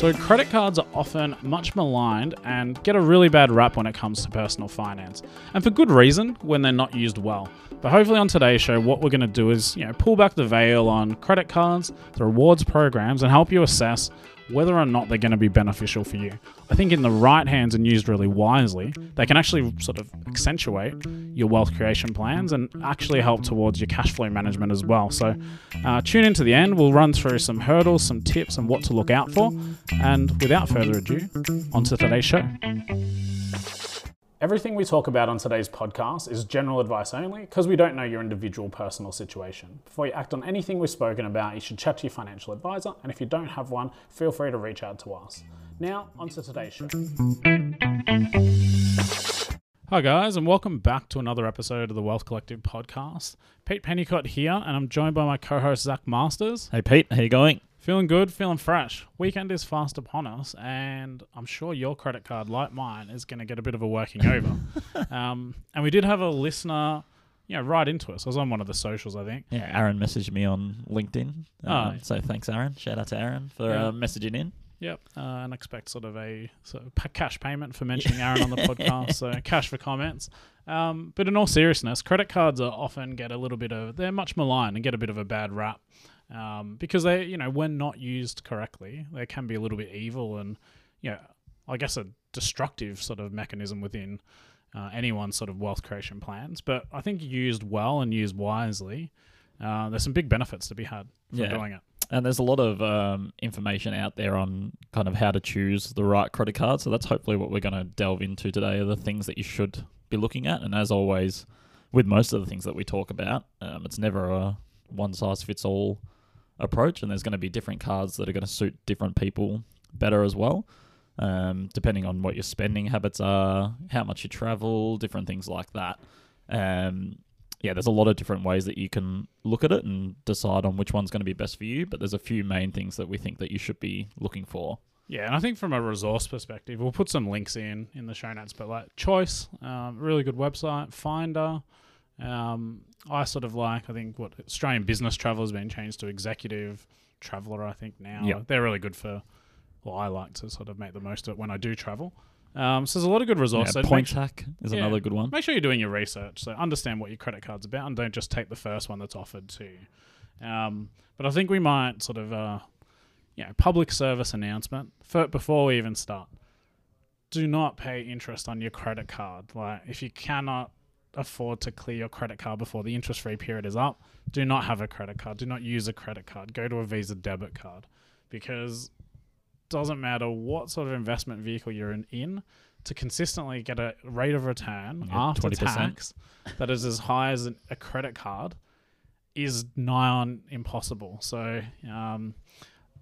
So, credit cards are often much maligned and get a really bad rap when it comes to personal finance, and for good reason when they're not used well. But hopefully, on today's show, what we're going to do is you know pull back the veil on credit cards, the rewards programs, and help you assess whether or not they're going to be beneficial for you. I think in the right hands and used really wisely, they can actually sort of accentuate your wealth creation plans and actually help towards your cash flow management as well. So, uh, tune in to the end. We'll run through some hurdles, some tips, and what to look out for. And without further ado, on to today's show. Everything we talk about on today's podcast is general advice only because we don't know your individual personal situation. Before you act on anything we've spoken about, you should chat to your financial advisor, and if you don't have one, feel free to reach out to us. Now, on to today's show. Hi, guys, and welcome back to another episode of the Wealth Collective podcast. Pete Pennicott here, and I'm joined by my co host, Zac Masters. Hey Pete, how you going? Feeling good, feeling fresh. Weekend is fast upon us, and I'm sure your credit card, like mine, is going to get a bit of a working over. um, and we did have a listener, you know, right into us. I was on one of the socials, I think. Yeah, Aaron messaged me on LinkedIn. Uh, Oh. so thanks, Aaron. Shout out to Aaron for Yeah. uh, messaging in. Yep, uh, and expect sort of a sort of cash payment for mentioning Aaron on the podcast. So cash for comments. Um, but in all seriousness, credit cards are often get a little bit of they're much maligned and get a bit of a bad rap um, because they you know when not used correctly they can be a little bit evil and you know I guess a destructive sort of mechanism within uh, anyone's sort of wealth creation plans. But I think used well and used wisely, uh, there's some big benefits to be had from Yeah. doing it. And there's a lot of um, information out there on kind of how to choose the right credit card. So that's hopefully what we're going to delve into today are the things that you should be looking at. And as always, with most of the things that we talk about, um, it's never a one size fits all approach. And there's going to be different cards that are going to suit different people better as well. Um, depending on what your spending habits are, how much you travel, different things like that. Um, yeah, there's a lot of different ways that you can look at it and decide on which one's going to be best for you. But there's a few main things that we think that you should be looking for. Yeah, and I think from a resource perspective, we'll put some links in in the show notes. But like Choice, um, really good website. Finder, um, I sort of like. I think what Australian Business Travel has been changed to Executive Traveller. I think now Yeah. they're really good for. Well, I like to sort of make the most of it when I do travel. Um, so there's a lot of good Yeah, resources. so make Point sure- is Yeah. another good one. Make sure you're doing your research. So understand what your credit card's about, and don't just take the first one that's offered to you. Um, but I think we might sort of, uh, you know, public service announcement for, before we even start. Do not pay interest on your credit card. Like if you cannot afford to clear your credit card before the interest-free period is up, do not have a credit card. Do not use a credit card. Go to a Visa debit card because doesn't matter what sort of investment vehicle you're in, in to consistently get a rate of return Yeah, after 20%. tax that is as high as a credit card is nigh on impossible. So, um,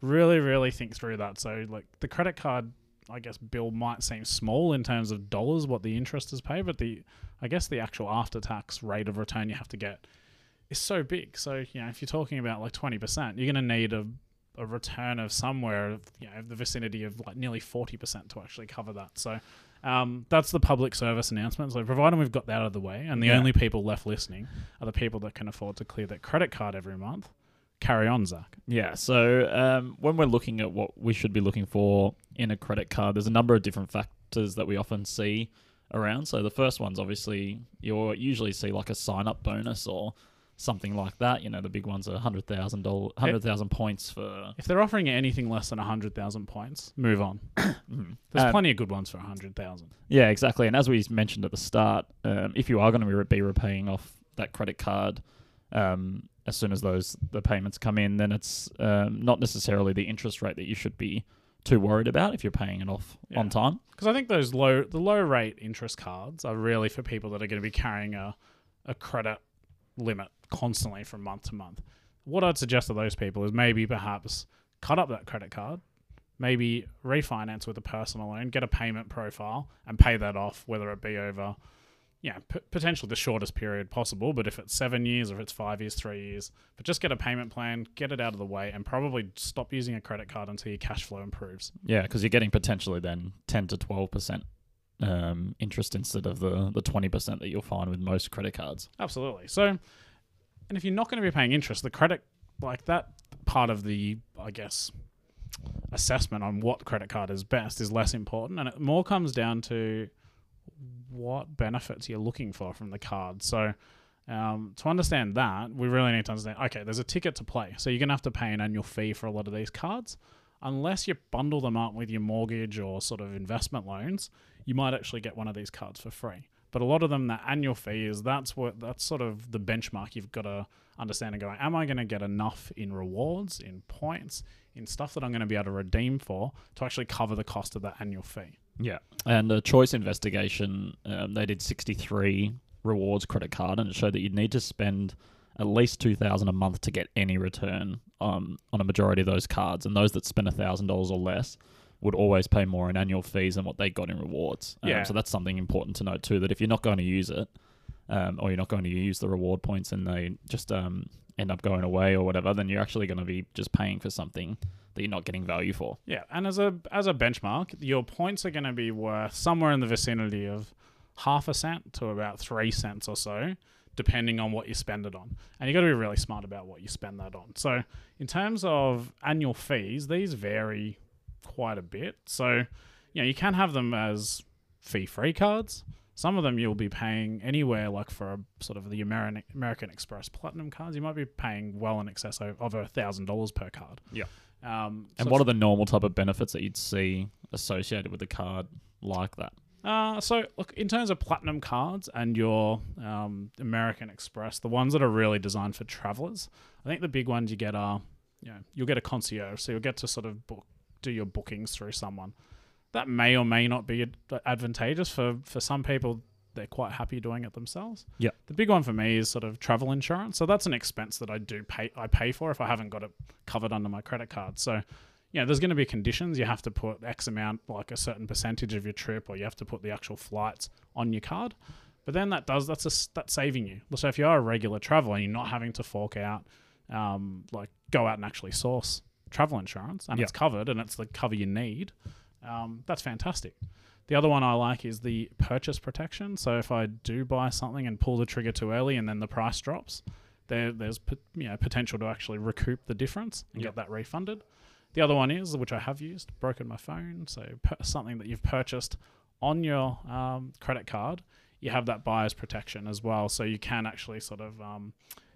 really, really think through that. So, like the credit card, I guess bill might seem small in terms of dollars what the interest is paid, but the I guess the actual after tax rate of return you have to get is so big. So, you know, if you're talking about like twenty percent, you're going to need a a return of somewhere, you know, the vicinity of like nearly forty percent to actually cover that. So, um, that's the public service announcement. So, providing we've got that out of the way, and the Yeah. only people left listening are the people that can afford to clear that credit card every month. Carry on, Zac. Yeah. So um, when we're looking at what we should be looking for in a credit card, there's a number of different factors that we often see around. So the first one's obviously you'll usually see like a sign up bonus or something like that. You know, the big ones are hundred thousand dollars, hundred thousand points for. If they're offering you anything less than hundred thousand points, move on. Mhm. There's Um, plenty of good ones for hundred thousand. Yeah, exactly. And as we mentioned at the start, um, if you are going to be, be repaying off that credit card um, as soon as those the payments come in, then it's um, not necessarily the interest rate that you should be too worried about if you're paying it off Yeah. on time. Because I think those low, the low rate interest cards are really for people that are going to be carrying a, a credit limit constantly from month to month. What I'd suggest to those people is maybe perhaps cut up that credit card, maybe refinance with a personal loan, get a payment profile, and pay that off, whether it be over, yeah, p- potentially the shortest period possible. But if it's seven years or if it's five years, three years, but just get a payment plan, get it out of the way, and probably stop using a credit card until your cash flow improves. Yeah, because you're getting potentially then ten to twelve percent um, interest instead of the the twenty percent that you'll find with most credit cards. Absolutely. So, and if you're not going to be paying interest, the credit, like that part of the, I guess, assessment on what credit card is best is less important, and it more comes down to what benefits you're looking for from the card. So. Um, to understand that, we really need to understand. Okay, there's a ticket to play, so you're gonna have to pay an annual fee for a lot of these cards. Unless you bundle them up with your mortgage or sort of investment loans, you might actually get one of these cards for free. But a lot of them, that annual fee is that's what that's sort of the benchmark you've got to understand and go. Am I going to get enough in rewards, in points, in stuff that I'm going to be able to redeem for to actually cover the cost of that annual fee? Yeah. And the choice investigation, um, they did 63 rewards credit card, and it showed that you'd need to spend at least 2000 a month to get any return um, on a majority of those cards. And those that spend $1,000 or less would always pay more in annual fees than what they got in rewards. Um, Yeah. So that's something important to note too, that if you're not going to use it, um, or you're not going to use the reward points and they just um, end up going away or whatever, then you're actually going to be just paying for something that you're not getting value for. Yeah, and as a as a benchmark, your points are going to be worth somewhere in the vicinity of half a cent to about three cents or so, depending on what you spend it on. And you've got to be really smart about what you spend that on. So, in terms of annual fees, these vary quite a bit. So, you know, you can have them as fee-free cards. Some of them you'll be paying anywhere, like for a, sort of the American American Express Platinum cards, you might be paying well in excess of, thousand dollars per card. Yeah. Um, And so what are the normal type of benefits that you'd see associated with a card like that? Uh, so look, in terms of platinum cards and your um, American Express, the ones that are really designed for travelers, I think the big ones you get are, you know, you'll get a concierge, so you'll get to sort of book, do your bookings through someone. That may or may not be advantageous for for some people. They're quite happy doing it themselves. Yep. The big one for me is sort of travel insurance. So that's an expense that I do pay. I pay for if I haven't got it covered under my credit card. So you know, there's going to be conditions. You have to put X amount, like a certain percentage of your trip, or you have to put the actual flights on your card. But then that does that's a, that's saving you. So if you are a regular traveler and you're not having to fork out, um, like go out and actually source travel insurance, and Yeah. it's covered and it's the cover you need, um, that's fantastic. The other one I like is the purchase protection. So if I do buy something and pull the trigger too early and then the price drops, there there's you know potential to actually recoup the difference and Yep. get that refunded. The other one is which I have used, broken my phone. So per- something that you've purchased on your um, credit card, you have that buyer's protection as well. So you can actually sort of um,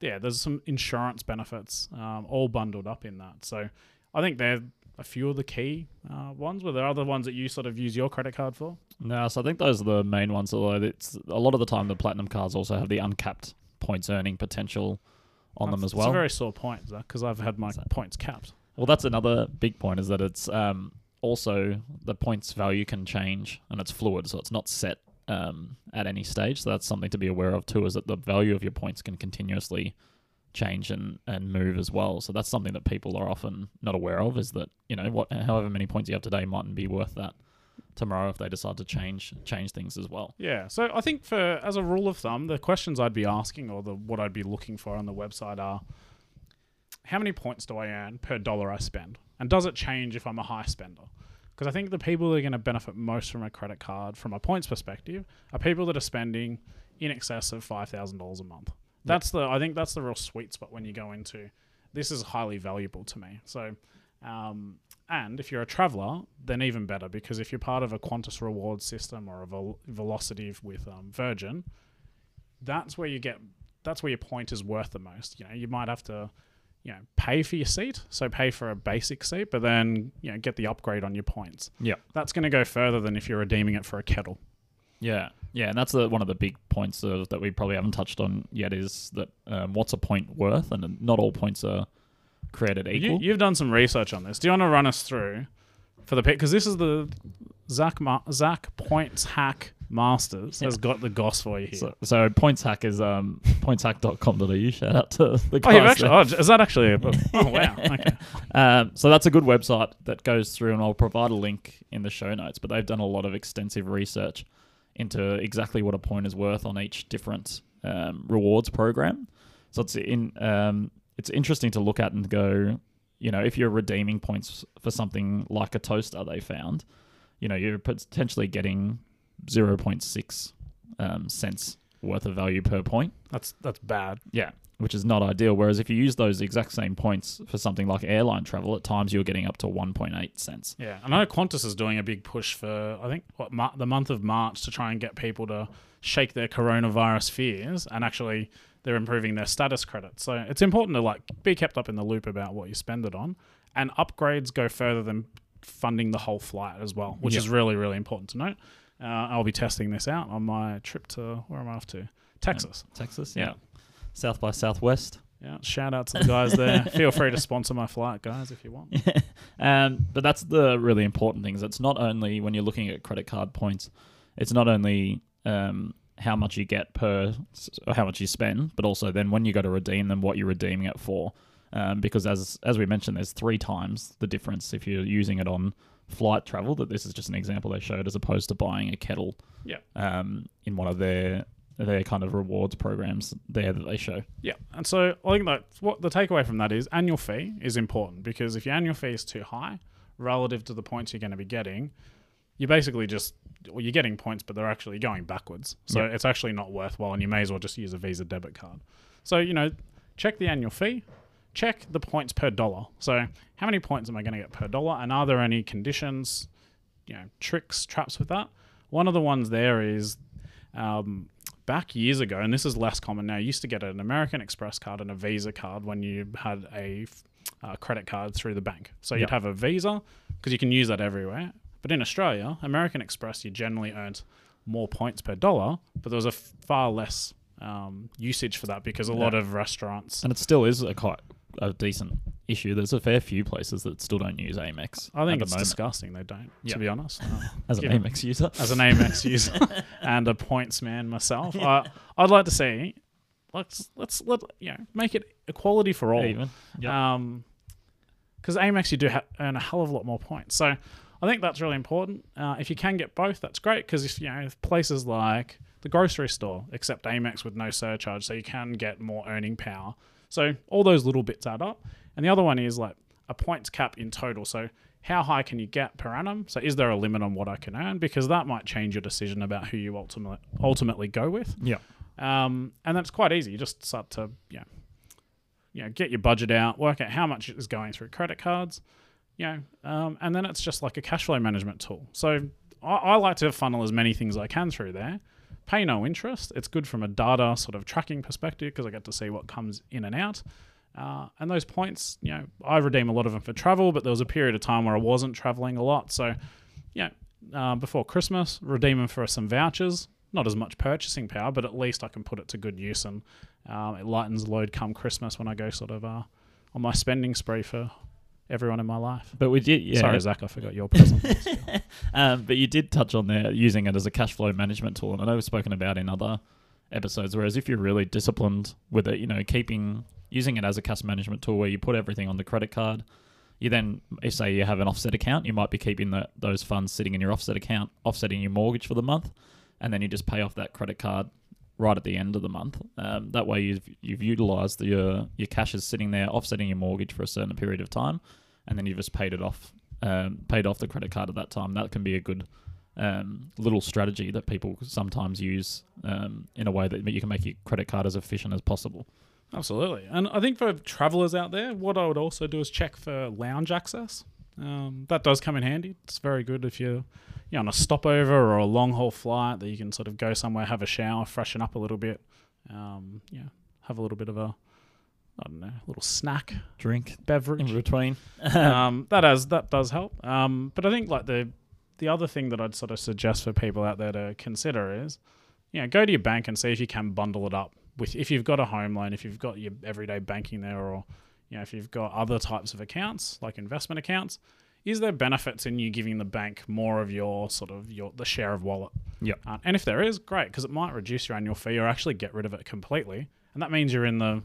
yeah, there's some insurance benefits um, all bundled up in that. So I think they're a few of the key uh, ones. Were there other ones that you sort of use your credit card for? No, so I think those are the main ones. Although it's a lot of the time the platinum cards also have the uncapped points earning potential on them as well. It's a very sore point because I've had my So- points capped. Well, that's another big point is that it's um, also the points value can change and it's fluid, so it's not set um, at any stage. So that's something to be aware of too. Is that the value of your points can continuously change and, and move as well. So that's something that people are often not aware of. Is that you know what, however many points you have today mightn't be worth that tomorrow if they decide to change change things as well. Yeah. So I think for as a rule of thumb, the questions I'd be asking or the what I'd be looking for on the website are how many points do I earn per dollar I spend? And does it change if I'm a high spender? Because I think the people that are going to benefit most from a credit card from a points perspective are people that are spending in excess of five thousand dollars a month. That's the I think that's the real sweet spot when you go into this is highly valuable to me. So um, and if you're a traveler, then even better because if you're part of a Qantas reward system or a Vel- Velocity with um, Virgin, that's where you get that's where your point is worth the most. You know, you might have to you know pay for your seat, so pay for a basic seat, but then you know get the upgrade on your points. Yeah. That's going to go further than if you're redeeming it for a kettle. Yeah, yeah, and that's the, one of the big points that we probably haven't touched on yet is that um, what's a point worth, and not all points are created equal. you've done some research on this. Do you want to run us through for the pick? because this is the Zac Ma- Zac Points Hack Masters has got the goss for you here. so, so points hack is um, pointhacks.com.au. Shout out to the oh, guys you've actually, oh, is that actually a? Oh, wow. Okay. Um, so that's a good website that goes through, and I'll provide a link in the show notes. But they've done a lot of extensive research into exactly what a point is worth on each different um, rewards program. So it's in um, it's interesting to look at and go, you know, if you're redeeming points for something like a toaster, they found, you know, you're potentially getting zero point six um, cents worth of value per point. That's that's bad. Yeah. Which is not ideal. Whereas if you use those exact same points for something like airline travel, at times you're getting up to 1.8 cents. Yeah, I know Qantas is doing a big push for I think what Mar- the month of March to try and get people to shake their coronavirus fears and actually they're improving their status credit. So it's important to like be kept up in the loop about what you spend it on, and upgrades go further than funding the whole flight as well, which Yeah. is really really important to note. Uh, I'll be testing this out on my trip to where am I off to? Texas. Texas, Yeah. yeah. South by Southwest. Yeah, shout out to the guys there. Feel free to sponsor my flight, guys, if you want. Yeah. um, but that's the really important things. It's not only when you're looking at credit card points, it's not only um, how much you get per, or how much you spend, but also then when you go to redeem them, what you're redeeming it for. Um, because as as we mentioned, there's three times the difference if you're using it on flight travel. That this is just an example they showed, as opposed to buying a kettle. Yeah. Um, in one of their their kind of rewards programs there that they show. Yeah, and so I think that what the takeaway from that is annual fee is important because if your annual fee is too high relative to the points you're going to be getting, you're basically just well, you're getting points, but they're actually going backwards. So Yeah. it's actually not worthwhile, and you may as well just use a Visa debit card. So you know, check the annual fee, check the points per dollar. So how many points am I going to get per dollar, and are there any conditions, you know, tricks, traps with that? One of the ones there is. Um, back years ago, and this is less common now, you used to get an American Express card and a Visa card when you had a uh, credit card through the bank. So you'd have a Visa because you can use that everywhere. But in Australia, American Express, you generally earned more points per dollar, but there was a f- far less um, usage for that because a lot of restaurants. And it still is a quite a decent issue. There's a fair few places that still don't use Amex. I think it's moment. disgusting they don't, Yeah. to be honest. As an yeah. Amex user. as an Amex user and a points man myself, I, I'd like to see let's let's let you know make it equality for all. Even. Yep. Um, because Amex you do ha- earn a hell of a lot more points. So I think that's really important. Uh, if you can get both, that's great. Because if you know if places like the grocery store accept Amex with no surcharge, so you can get more earning power. So all those little bits add up. And the other one is like a points cap in total. So how high can you get per annum? So is there a limit on what I can earn? Because that might change your decision about who you ultimately ultimately go with. yeah. Um, and that's quite easy. You just start to, you know, you know, get your budget out, work out how much is going through credit cards, you know, um, and then it's just like a cash flow management tool. So I, I like to funnel as many things as I can through there. Pay no interest. It's good from a data sort of tracking perspective because I get to see what comes in and out. Uh, and those points, you know, I redeem a lot of them for travel, but there was a period of time where I wasn't traveling a lot. So, yeah, uh, before Christmas, redeem them for some vouchers. Not as much purchasing power, but at least I can put it to good use, and um, it lightens load come Christmas when I go sort of uh, on my spending spree for everyone in my life. But we did. Yeah. Sorry, Zac, I forgot your present. um, but you did touch on there using it as a cash flow management tool, and I know we've spoken about in other episodes. Whereas if you're really disciplined with it, you know, keeping using it as a cash management tool where you put everything on the credit card, you then if say you have an offset account, you might be keeping the, those funds sitting in your offset account, offsetting your mortgage for the month, and then you just pay off that credit card right at the end of the month. Um, that way you've you've utilized the, your your cash is sitting there offsetting your mortgage for a certain period of time, and then you've just paid it off, um, paid off the credit card at that time. That can be a good um, little strategy that people sometimes use um, in a way that you can make your credit card as efficient as possible. Absolutely. And I think for travelers out there, what I would also do is check for lounge access. Um, that does come in handy. It's very good if you're, you're on a stopover or a long haul flight that you can sort of go somewhere, have a shower, freshen up a little bit, um, yeah, have a little bit of a, I don't know, a little snack, Drink beverage. in between. um, that has that does help. Um, but I think like the the other thing that I'd sort of suggest for people out there to consider is, you know, go to your bank and see if you can bundle it up with if you've got a home loan, if you've got your everyday banking there, or you know, if you've got other types of accounts like investment accounts. Is there benefits in you giving the bank more of your sort of your the share of wallet? Yep. Uh, and if there is, great, because it might reduce your annual fee or actually get rid of it completely, and that means you're in the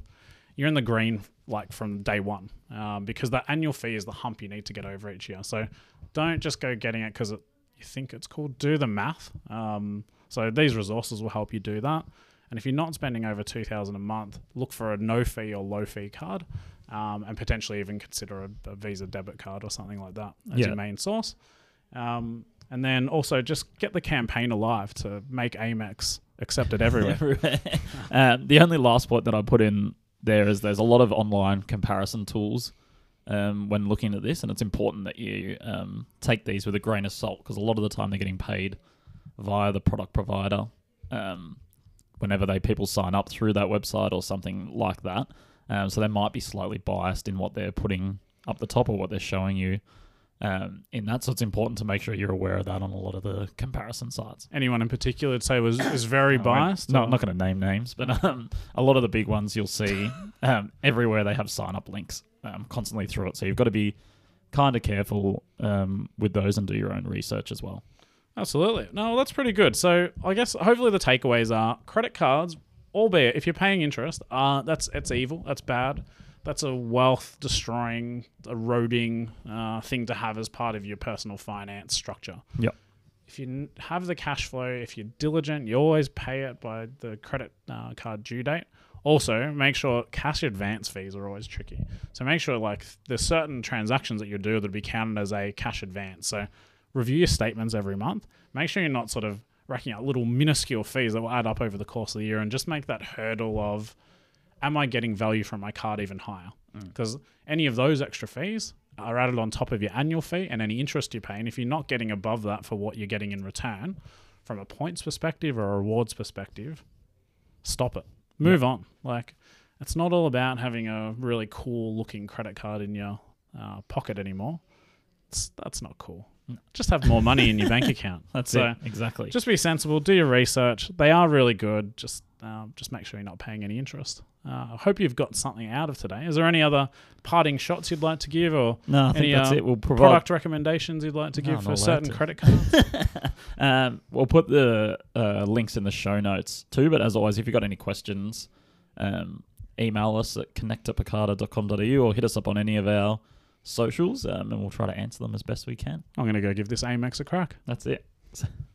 you're in the green like from day one um, because that annual fee is the hump you need to get over each year. So don't just go getting it because it, you think it's cool. Do the math. Um, so these resources will help you do that. And if you're not spending over two thousand a month, look for a no fee or low fee card, um, and potentially even consider a, a Visa debit card or something like that as Yeah. your main source. Um, and then also just get the campaign alive to make Amex accepted everywhere. Everywhere. um, the only last point that I put in there is there's a lot of online comparison tools um, when looking at this, and it's important that you um, take these with a grain of salt because a lot of the time they're getting paid via the product provider. Um, whenever they people sign up through that website or something like that, um, so they might be slightly biased in what they're putting up the top or what they're showing you. Um, in that, so it's important to make sure you're aware of that on a lot of the comparison sites. Anyone in particular, would say, was is very biased? No, or- I'm not going to name names, but um, a lot of the big ones you'll see um, everywhere they have sign up links um, constantly through it. So you've got to be kind of careful um, with those and do your own research as well. Absolutely. No, that's pretty good. So I guess hopefully the takeaways are credit cards, albeit if you're paying interest, uh, that's it's evil. That's bad. That's a wealth destroying, eroding uh, thing to have as part of your personal finance structure. Yep. If you have the cash flow, if you're diligent, you always pay it by the credit uh, card due date. Also, make sure cash advance fees are always tricky. So make sure like there's certain transactions that you do that would be counted as a cash advance. So review your statements every month. Make sure you're not sort of racking up little minuscule fees that will add up over the course of the year and just make that hurdle of am I getting value from my card even higher? Because any of those extra fees are added on top of your annual fee and any interest you pay. And if you're not getting above that for what you're getting in return, from a points perspective or a rewards perspective, stop it. Move on. Like, it's not all about having a really cool looking credit card in your uh, pocket anymore. It's, that's not cool. No. Just have more money in your bank account. That's it. Exactly. Just be sensible. Do your research. They are really good. Just um, just make sure you're not paying any interest. Uh, I hope you've got something out of today. Is there any other parting shots you'd like to give, or no, I think that's uh, it. We'll provide. product recommendations you'd like to give I'm for certain to. credit cards? um, we'll put the uh, links in the show notes too. But as always, if you've got any questions, um, email us at connect@pekada.com.au or hit us up on any of our socials, um, and we'll try to answer them as best we can. I'm going to go give this Amex a crack. That's it.